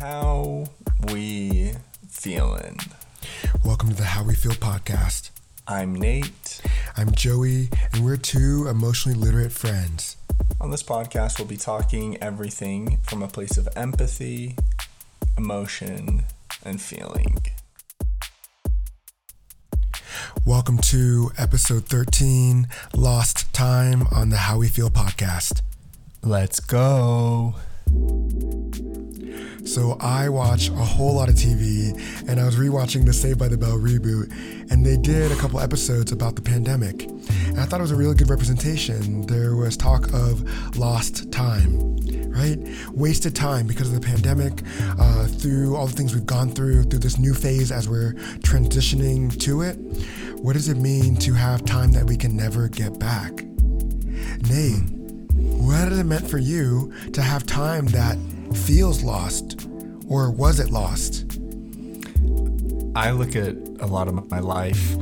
How we feeling? Welcome to the How We Feel podcast. I'm Nate. I'm Joey, and we're two emotionally literate friends. On this podcast, we'll be talking everything from a place of empathy, emotion, and feeling. Welcome to episode 13 Lost Time on the How We Feel podcast. Let's go. So, I watch a whole lot of TV, and I was rewatching the Saved by the Bell reboot, and they did a couple episodes about the pandemic. And I thought it was a really good representation. There was talk of lost time, right? Wasted time because of the pandemic, uh, through all the things we've gone through, through this new phase as we're transitioning to it. What does it mean to have time that we can never get back? Nate, what has it meant for you to have time that feels lost, or was it lost? I look at a lot of my life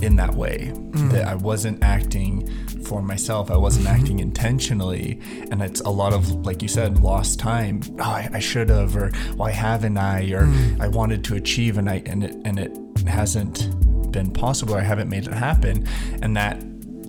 in that way hmm. that I wasn't acting for myself. I wasn't mm-hmm. acting intentionally. And it's a lot of, like you said, lost time. Oh, I, I should have, or why haven't I, or hmm. I wanted to achieve and I, and it, and it hasn't been possible. I haven't made it happen. And that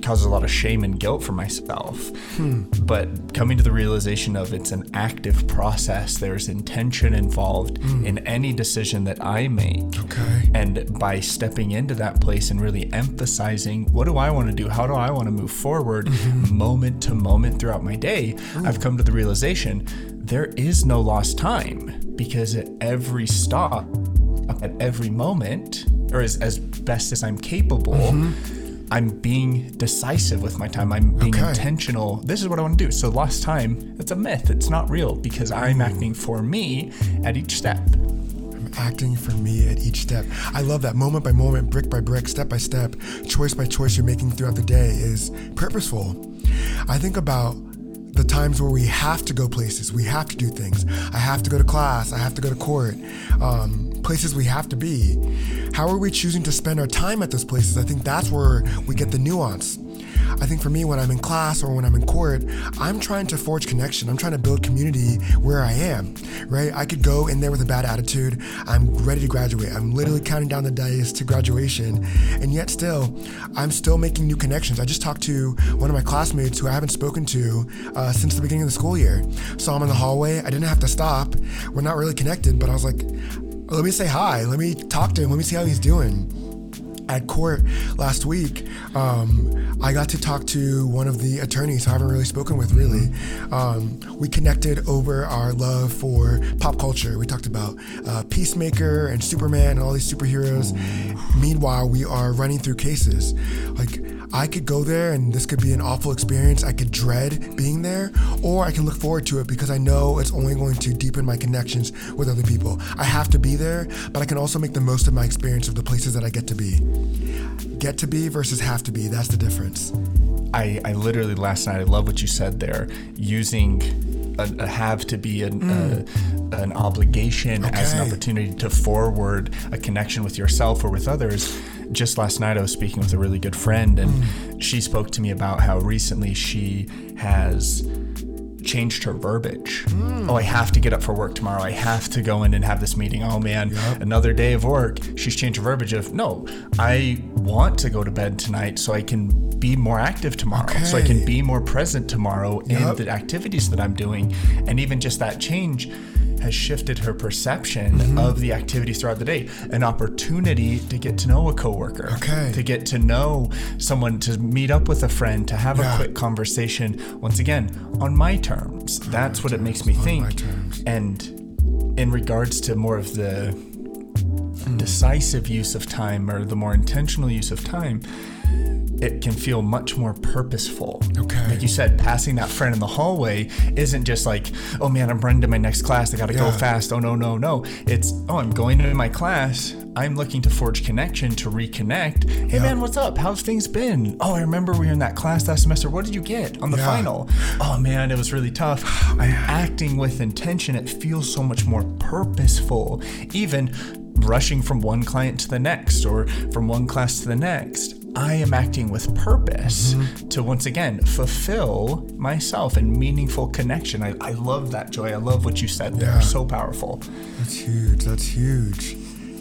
causes a lot of shame and guilt for myself. Hmm. But coming to the realization of it's an active process, there's intention involved hmm. in any decision that I make. Okay. And by stepping into that place and really emphasizing what do I want to do? How do I want to move forward mm-hmm. moment to moment throughout my day? I've come to the realization there is no lost time because at every stop, at every moment, or as, as best as I'm capable, mm-hmm. I'm being decisive with my time. I'm being Okay. intentional. This is what I want to do. So lost time, it's a myth. It's not real because I'm acting for me at each step. I'm acting for me at each step. I love that moment by moment, brick by brick, step by step, choice by choice you're making throughout the day is purposeful. I think about the times where we have to go places, we have to do things. I have to go to class, I have to go to court, um, places we have to be. How are we choosing to spend our time at those places? I think that's where we get the nuance. I think for me, when I'm in class or when I'm in court, I'm trying to forge connection. I'm trying to build community where I am, right? I could go in there with a bad attitude. I'm ready to graduate. I'm literally counting down the days to graduation. And yet, still, I'm still making new connections. I just talked to one of my classmates who I haven't spoken to uh, since the beginning of the school year. Saw him in the hallway. I didn't have to stop. We're not really connected, but I was like, let me say hi. Let me talk to him. Let me see how he's doing at court last week, um, I got to talk to one of the attorneys I haven't really spoken with really. Um, we connected over our love for pop culture. We talked about uh, Peacemaker and Superman and all these superheroes. Meanwhile, we are running through cases. Like, I could go there and this could be an awful experience. I could dread being there, or I can look forward to it because I know it's only going to deepen my connections with other people. I have to be there, but I can also make the most of my experience of the places that I get to be. Get to be versus have to be, that's the difference. I, I literally last night, I love what you said there, using a, a have to be an, uh, an obligation as an opportunity to forward a connection with yourself or with others. Just last night, I was speaking with a really good friend, and she spoke to me about how recently she has changed her verbiage. Oh, I have to get up for work tomorrow. I have to go in and have this meeting. Oh man, another day of work. She's changed her verbiage of no, I want to go to bed tonight so I can be more active tomorrow. So I can be more present tomorrow in the activities that I'm doing. And even just that change has shifted her perception Mm-hmm. of the activities throughout the day. An opportunity to get to know a coworker. Okay. To get to know someone, to meet up with a friend, to have Yeah. a quick conversation. Once again, on my terms. That's what it makes me think. my terms. And in regards to more of the decisive use of time or the more intentional use of time, it can feel much more purposeful. Okay. Like you said, passing that friend in the hallway isn't just like, oh man, I'm running to my next class. I got to go fast. Oh no, no, no. It's, oh, I'm going to my class. I'm looking to forge connection to reconnect. Hey man, what's up? How's things been? Oh, I remember we were in that class last semester. What did you get on the Yeah. final? Oh man, it was really tough. I'm acting with intention. It feels so much more purposeful. Even rushing from one client to the next or from one class to the next. I am acting with purpose to once again fulfill myself and meaningful connection. I, I love that Joey. I love what you said there. Yeah. So powerful. That's huge. That's huge.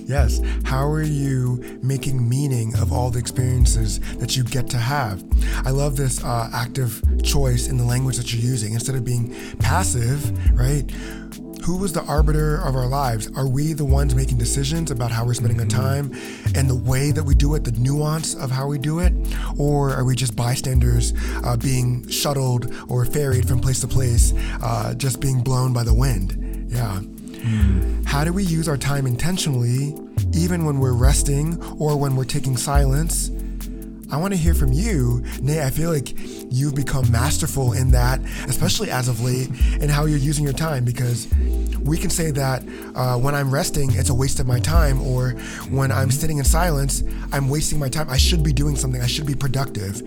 Yes. How are you making meaning of all the experiences that you get to have? I love this uh, active choice in the language that you're using. Instead of being passive, right? Who was the arbiter of our lives? Are we the ones making decisions about how we're spending our time and the way that we do it, the nuance of how we do it? Or are we just bystanders uh, being shuttled or ferried from place to place, uh, just being blown by the wind? Yeah. How do we use our time intentionally, even when we're resting or when we're taking silence? I want to hear from you. Nate, I feel like you've become masterful in that, especially as of late, in how you're using your time because we can say that uh, when I'm resting, it's a waste of my time, or when I'm sitting in silence, I'm wasting my time. I should be doing something, I should be productive.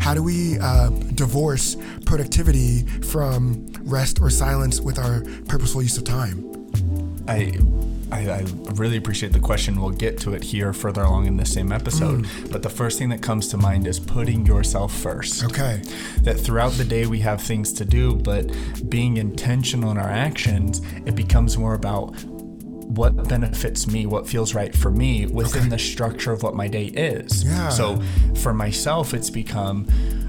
How do we uh, divorce productivity from rest or silence with our purposeful use of time? I, I, I really appreciate the question. We'll get to it here further along in the same episode. Hmm. But the first thing that comes to mind is putting yourself first. Okay. That throughout the day we have things to do, but being intentional in our actions, it becomes more about what benefits me, what feels right for me within Okay. the structure of what my day is. Yeah. So for myself, it's become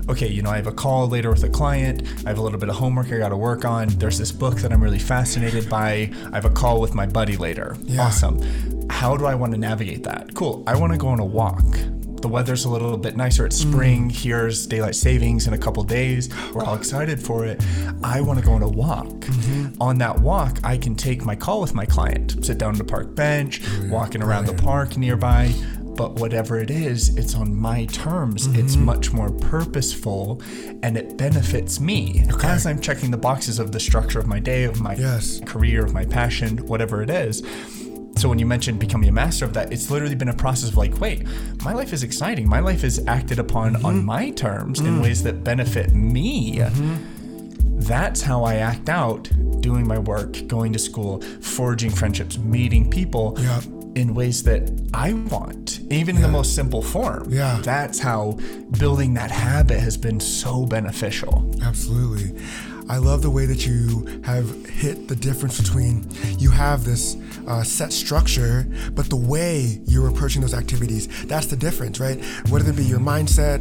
okay, you know, I have a call later with a client. I have a little bit of homework I got to work on. There's this book that I'm really fascinated by. I have a call with my buddy later. Yeah. Awesome. How do I want to navigate that? Cool. I want to go on a walk. The weather's a little bit nicer. It's mm. spring. Here's daylight savings in a couple days. We're all excited for it. I want to go on a walk. Mm-hmm. On that walk, I can take my call with my client, sit down on the park bench, walking around the park nearby. But whatever it is, it's on my terms. Mm-hmm. It's much more purposeful and it benefits me Okay. as I'm checking the boxes of the structure of my day, of my Yes. career, of my passion, whatever it is. So when you mentioned becoming a master of that, it's literally been a process of like, wait, my life is exciting. My life is acted upon mm-hmm. on my terms in mm. ways that benefit me. Mm-hmm. That's how I act out doing my work, going to school, forging friendships, meeting people Yeah. In ways that I want, even in the most simple form. Yeah. That's how building that habit has been so beneficial. Absolutely. I love the way that you have hit the difference between you have this uh, set structure, but the way you're approaching those activities, that's the difference, right? Whether it be your mindset,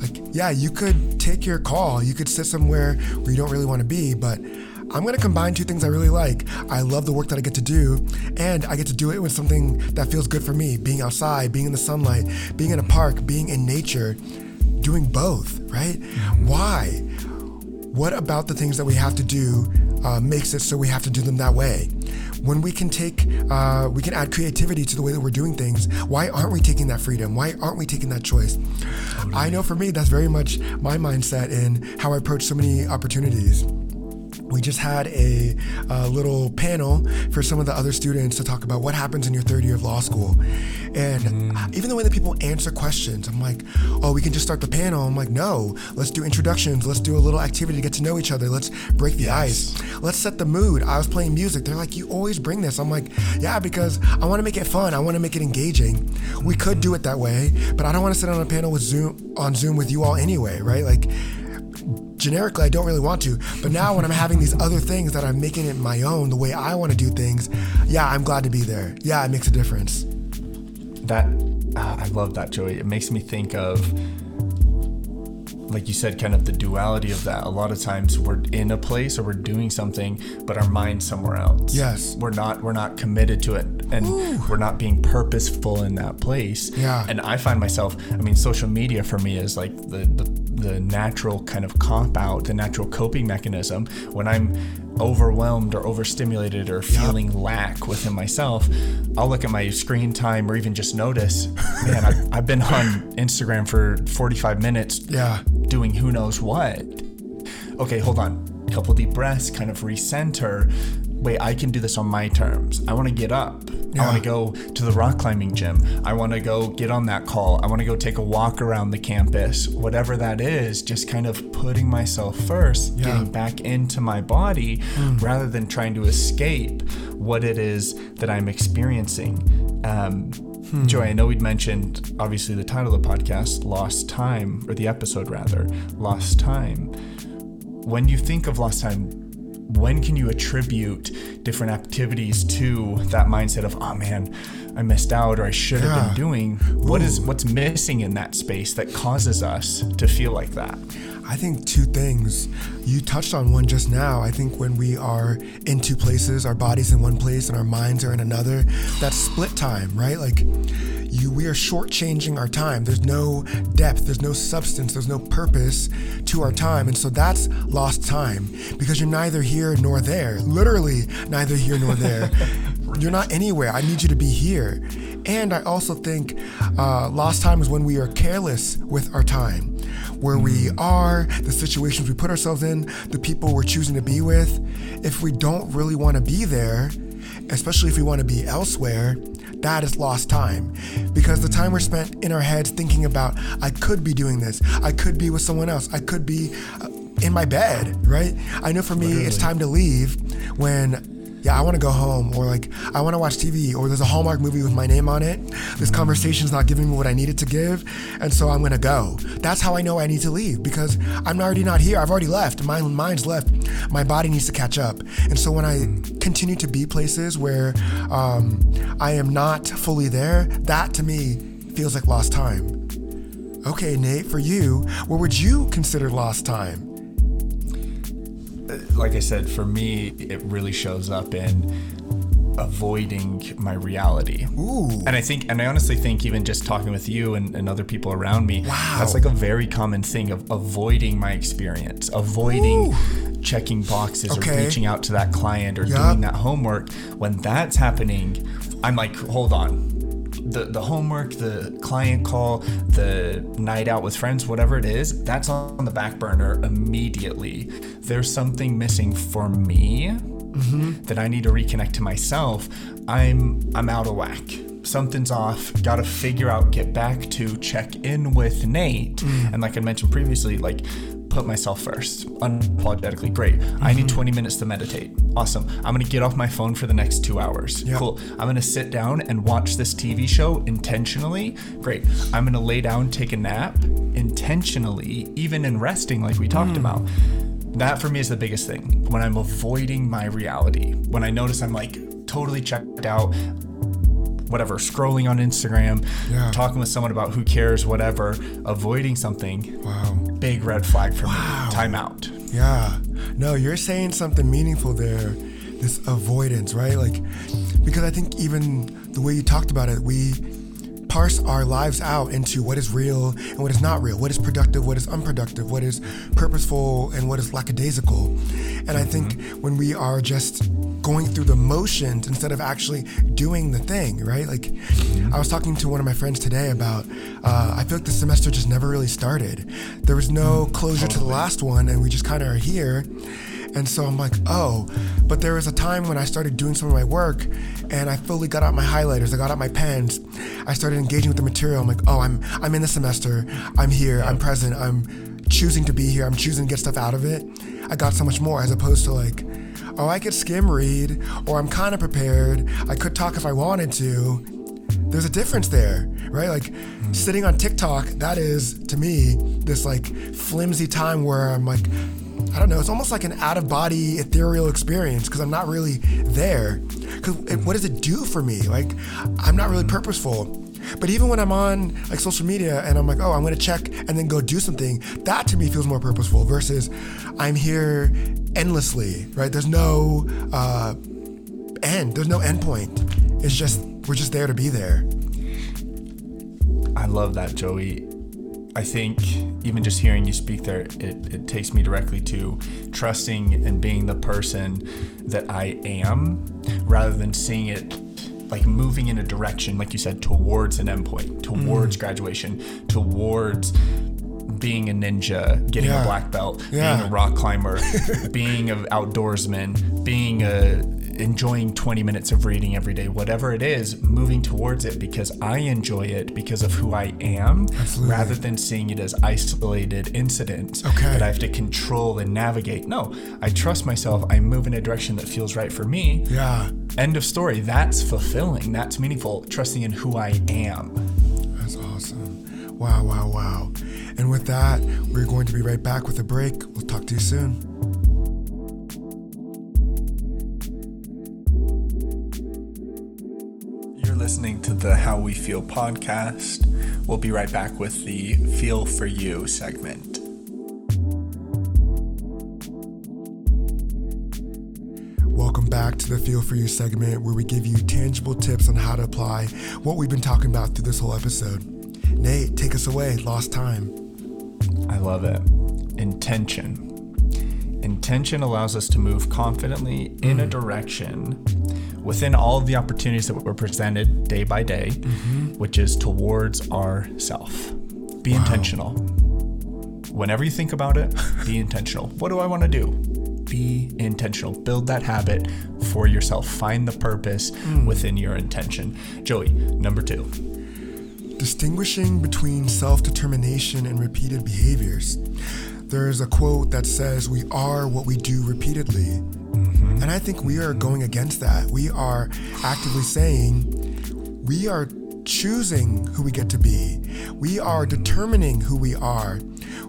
like, yeah, you could take your call, you could sit somewhere where you don't really want to be, but I'm going to combine two things I really like. I love the work that I get to do, and I get to do it with something that feels good for me being outside, being in the sunlight, being in a park, being in nature, doing both, right? Why? What about the things that we have to do uh, makes it so we have to do them that way? When we can take, uh, we can add creativity to the way that we're doing things. Why aren't we taking that freedom? Why aren't we taking that choice? I know for me, that's very much my mindset in how I approach so many opportunities we just had a, uh little panel for some of the other students to talk about what happens in your third year of law school. And even the way that people answer questions, I'm like, oh, we can just start the panel. I'm like, no, let's do introductions. Let's do a little activity to get to know each other. Let's break the ice. Let's set the mood. I was playing music. They're like, you always bring this. I'm like, yeah, because I want to make it fun. I want to make it engaging. We could do it that way, but I don't want to sit on a panel with Zoom on Zoom with you all anyway, right? Like generically, I don't really want to. But now when I'm having these other things that I'm making it my own, the way I want to do things, yeah, I'm glad to be there. Yeah, it makes a difference. that ah, I love that Joey. It makes me think of like you said kind of the duality of that. A lot of times we're in a place or we're doing something but our mind's somewhere else. Yes. We're not we're not committed to it and we're not being purposeful in that place. Yeah. And I find myself I mean social media for me is like the the, the natural kind of cop out, the natural coping mechanism when I'm overwhelmed or overstimulated or feeling lack within myself, I'll look at my screen time or even just notice, man, I've, I've been on Instagram for 45 minutes Yeah. doing who knows what. Okay, hold on. Couple deep breaths, kind of recenter. Wait, I can do this on my terms. I want to get up. I want to go to the rock climbing gym. I want to go get on that call. I want to go take a walk around the campus. Whatever that is, just kind of putting myself first, Yeah. getting back into my body rather than trying to escape what it is that I'm experiencing. Um, Joey, I know we'd mentioned obviously the title of the podcast, Lost Time, or the episode rather, Lost Time. When you think of lost time, when can you attribute different activities to that mindset of, oh man, I missed out or I should have Yeah. been doing? What is what's missing in that space that causes us to feel like that? I think two things. You touched on one just now. I think when we are in two places, our bodies in one place and our minds are in another, that's split time, right? Like you we are shortchanging our time. There's no depth, there's no substance, there's no purpose to our time. And so that's lost time because you're neither here nor there. Literally neither here nor there. you're not anywhere. I need you to be here. And I also think uh, lost time is when we are careless with our time where we are, the situations we put ourselves in, the people we're choosing to be with. If we don't really want to be there, especially if we want to be elsewhere, that is lost time. Because the time we're spent in our heads thinking about, I could be doing this, I could be with someone else, I could be uh, in my bed, right? I know for me, it's time to leave when yeah, I want to go home, or like I want to watch TV, or there's a Hallmark movie with my name on it. This conversation's not giving me what I needed to give, and so I'm gonna go. That's how I know I need to leave because I'm already not here. I've already left. My mind's left. My body needs to catch up. And so when I continue to be places where um, I am not fully there, that to me feels like lost time. Okay, Nate, for you, what would you consider lost time? Like I said, for me, it really shows up in avoiding my reality. Ooh. And I think, and I honestly think, even just talking with you and, and other people around me, Wow. that's like a very common thing of avoiding my experience, avoiding Ooh. checking boxes Okay. or reaching out to that client or Yup. doing that homework. When that's happening, I'm like, hold on. The, the homework, the client call, the night out with friends, whatever it is, that's on the back burner immediately. There's something missing for me mm-hmm. that I need to reconnect to myself. I'm I'm out of whack. Something's off. Got to figure out, get back to check in with Nate, mm. and like I mentioned previously, like put myself first, unapologetically. Great. I need mm-hmm. 20 minutes to meditate. Awesome. I'm gonna get off my phone for the next two hours. Yep. Cool. I'm gonna sit down and watch this TV show intentionally. Great. I'm gonna lay down, take a nap intentionally, even in resting, like we talked mm. about. That for me is the biggest thing. When I'm avoiding my reality, when I notice I'm like totally checked out, whatever, scrolling on Instagram, Yeah. talking with someone about who cares, whatever, avoiding something, Wow. big red flag for me. Time out. Yeah. No, you're saying something meaningful there. This avoidance, right? Like, because I think even the way you talked about it, we parse our lives out into what is real and what is not real, what is productive, what is unproductive, what is purposeful, and what is lackadaisical. And I think mm-hmm. when we are just going through the motions instead of actually doing the thing, right? Like, I was talking to one of my friends today about, uh, I feel like the semester just never really started. There was no closure to the last one, and we just kind of are here. And so I'm like, oh, but there was a time when I started doing some of my work and I fully got out my highlighters, I got out my pens, I started engaging with the material. I'm like, oh, I'm I'm in the semester, I'm here, I'm present, I'm choosing to be here, I'm choosing to get stuff out of it. I got so much more as opposed to like, oh, I could skim read, or I'm kind of prepared, I could talk if I wanted to. There's a difference there, right? Like sitting on TikTok, that is to me this like flimsy time where I'm like, I don't know, it's almost like an out of body ethereal experience because I'm not really there. Because what does it do for me? Like, I'm not really purposeful. But even when I'm on like social media and I'm like, oh, I'm gonna check and then go do something, that to me feels more purposeful versus I'm here endlessly, right? There's no uh, end, there's no end point. It's just, we're just there to be there. I love that, Joey. I think even just hearing you speak there, it, it takes me directly to trusting and being the person that I am rather than seeing it like moving in a direction, like you said, towards an endpoint, towards mm. graduation, towards being a ninja, getting Yeah. a black belt, Yeah. being a rock climber, being an outdoorsman, being a enjoying 20 minutes of reading every day, whatever it is, moving towards it because I enjoy it because of who I am, Absolutely. rather than seeing it as isolated incidents Okay. that I have to control and navigate. No, I trust myself. I move in a direction that feels right for me. Yeah. End of story. That's fulfilling. That's meaningful. Trusting in who I am. That's awesome. Wow, wow, wow. And with that, we're going to be right back with a break. We'll talk to you soon. Listening to the How We Feel podcast. We'll be right back with the Feel for You segment. Welcome back to the Feel For You segment where we give you tangible tips on how to apply what we've been talking about through this whole episode. Nate, take us away. Lost time. I love it. Intention. Intention allows us to move confidently in a mm. direction within all of the opportunities that were presented day by day, mm-hmm. which is towards our self. Be intentional. Whenever you think about it, be intentional. What do I want to do? Be intentional. Build that habit for yourself. Find the purpose mm. within your intention. Joey, number two. Distinguishing between self determination and repeated behaviors. There is a quote that says, We are what we do repeatedly. And I think we are going against that. We are actively saying, We are choosing who we get to be, we are determining who we are.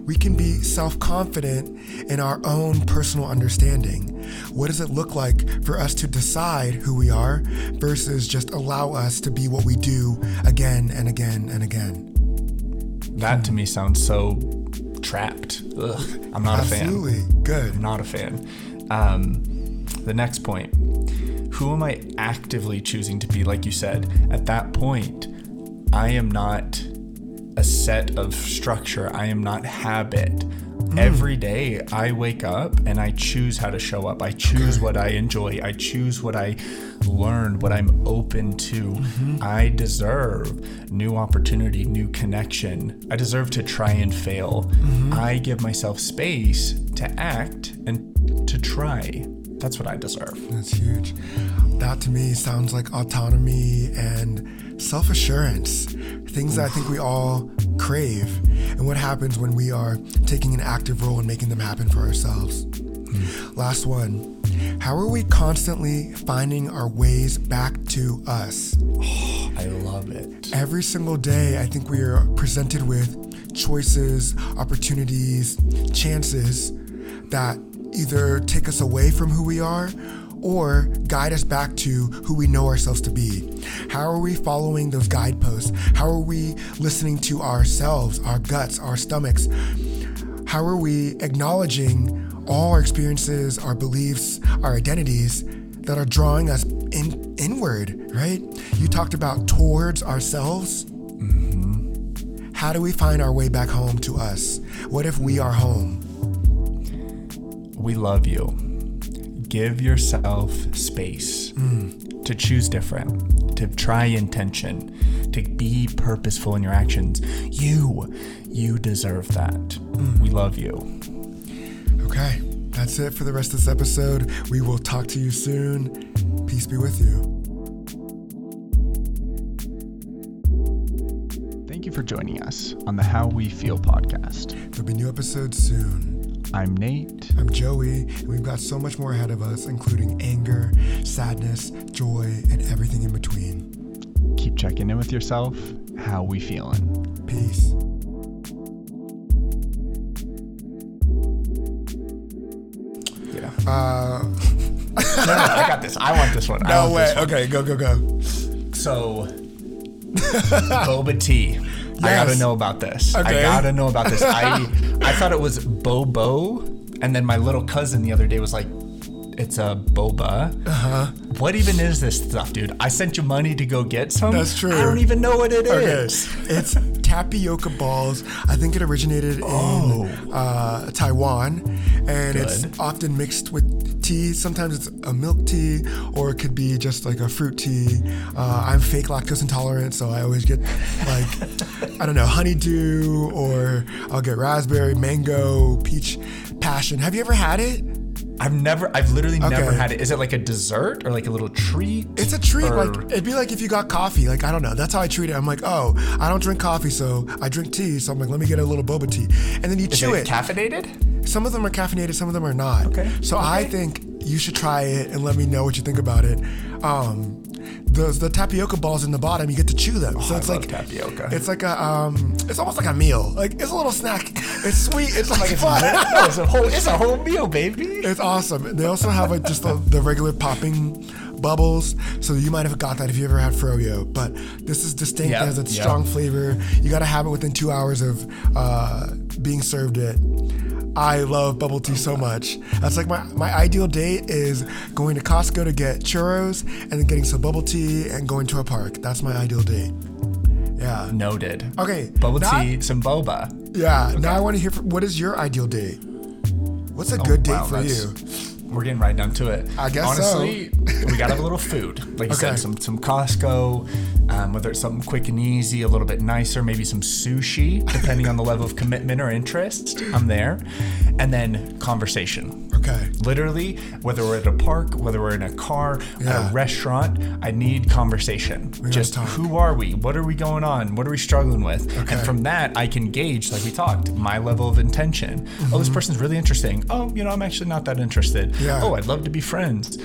We can be self confident in our own personal understanding. What does it look like for us to decide who we are versus just allow us to be what we do again and again and again? That to me sounds so trapped. Ugh, I'm not a fan. Absolutely. Good. I'm not a fan. Um, the next point who am I actively choosing to be? Like you said, at that point, I am not a set of structure, I am not habit. Hmm. Every day I wake up and I choose how to show up. I choose what I enjoy. I choose what I learn, what I'm open to. Mm-hmm. I deserve new opportunity, new connection. I deserve to try and fail. Mm-hmm. I give myself space to act and to try. That's what I deserve. That's huge. That to me sounds like autonomy and self assurance, things that I think we all crave. And what happens when we are taking an active role in making them happen for ourselves. Hmm. Last one. How are we constantly finding our ways back to us? I love it. Every single day, I think we are presented with choices, opportunities, chances that either take us away from who we are or guide us back to who we know ourselves to be. How are we following those guideposts? How are we listening to ourselves, our guts, our stomachs? How are we acknowledging all our experiences, our beliefs, our identities that are drawing us in inward, right? You talked about towards ourselves. Mm-hmm. How do we find our way back home to us? What if we are home? We love you. Give yourself space to choose different, to try intention, to be purposeful in your actions. You, you deserve that. We love you. Okay, that's it for the rest of this episode. We will talk to you soon. Peace be with you. Thank you for joining us on the How We Feel podcast. There'll be new episodes soon. I'm Nate. I'm Joey, and we've got so much more ahead of us, including anger, sadness, joy, and everything in between. Keep checking in with yourself. How we feeling? Peace. Yeah. Uh, I got this. I want this one. I no want way. this one. Okay, go, go, go. So, boba tea. I gotta know about this. Okay. I gotta know about this. I I thought it was bobo, and then my little cousin the other day was like, "It's a boba." Uh Uh-huh. What even is this stuff, dude? I sent you money to go get some. That's true. I don't even know what it is. Okay. It's tapioca balls. I think it originated Oh. in uh, Taiwan, and it's often mixed with tea. Sometimes it's a milk tea, or it could be just like a fruit tea. Uh, I'm fake lactose intolerant, so I always get like I don't know honeydew, or I'll get raspberry, mango, peach, passion. Have you ever had it? I've never, I've literally never had it. Is it like a dessert or like a little treat? It's a treat. Or- Like it'd be like if you got coffee. Like I don't know. That's how I treat it. I'm like, oh, I don't drink coffee, so I drink tea. So I'm like, let me get a little boba tea, and then you is chew it it. caffeinated? some of them are caffeinated, some of them are not. Okay. So I think you should try it and let me know what you think about it. Um, the the tapioca balls in the bottom, you get to chew them. so Oh, I it's love like tapioca. It's like a um, it's almost like a meal. Like it's a little snack. It's sweet. It's like fun. no, it's a whole, it's a whole meal, baby. It's awesome. They also have like just the, the regular popping bubbles. So you might have got that if you ever had froyo. But this is distinct. Yep, It has a yep. strong flavor. You got to have it within two hours of uh, being served it. I love bubble tea so much. That's like my, my ideal date is going to Costco to get churros and then getting some bubble tea and going to a park. That's my ideal date. Yeah. Noted. Okay. Bubble now- tea, some boba. Yeah. Now I want to hear from, what is your ideal date? What's a oh, good date Oh, wow, for you? We're getting right down to it. I guess so. Honestly, we gotta have a little food. Like you Okay. said, some some Costco, um, whether it's something quick and easy, a little bit nicer, maybe some sushi, depending on the level of commitment or interest. I'm there. And then conversation. Okay. Literally, whether we're at a park, whether we're in a car, Yeah. at a restaurant, I need conversation. Just who are we? What are we going on? What are we struggling with? Okay. And from that, I can gauge, like we talked, my level of intention. Oh, Mm-hmm. this person's really interesting. Oh, you know, I'm actually not that interested. Yeah. Oh, I'd love to be friends.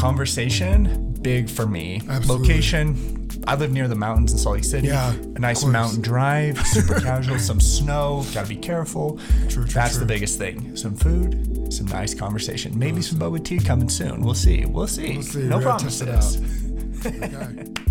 Conversation, big for me. Absolutely. Location, I live near the mountains in Salt Lake City. Yeah, A nice mountain drive, super casual, some snow, gotta be careful. True, true, That's true. the biggest thing. Some food, some nice conversation. Maybe some boba tea coming soon. We'll see. We'll see. We'll see. No We're promises.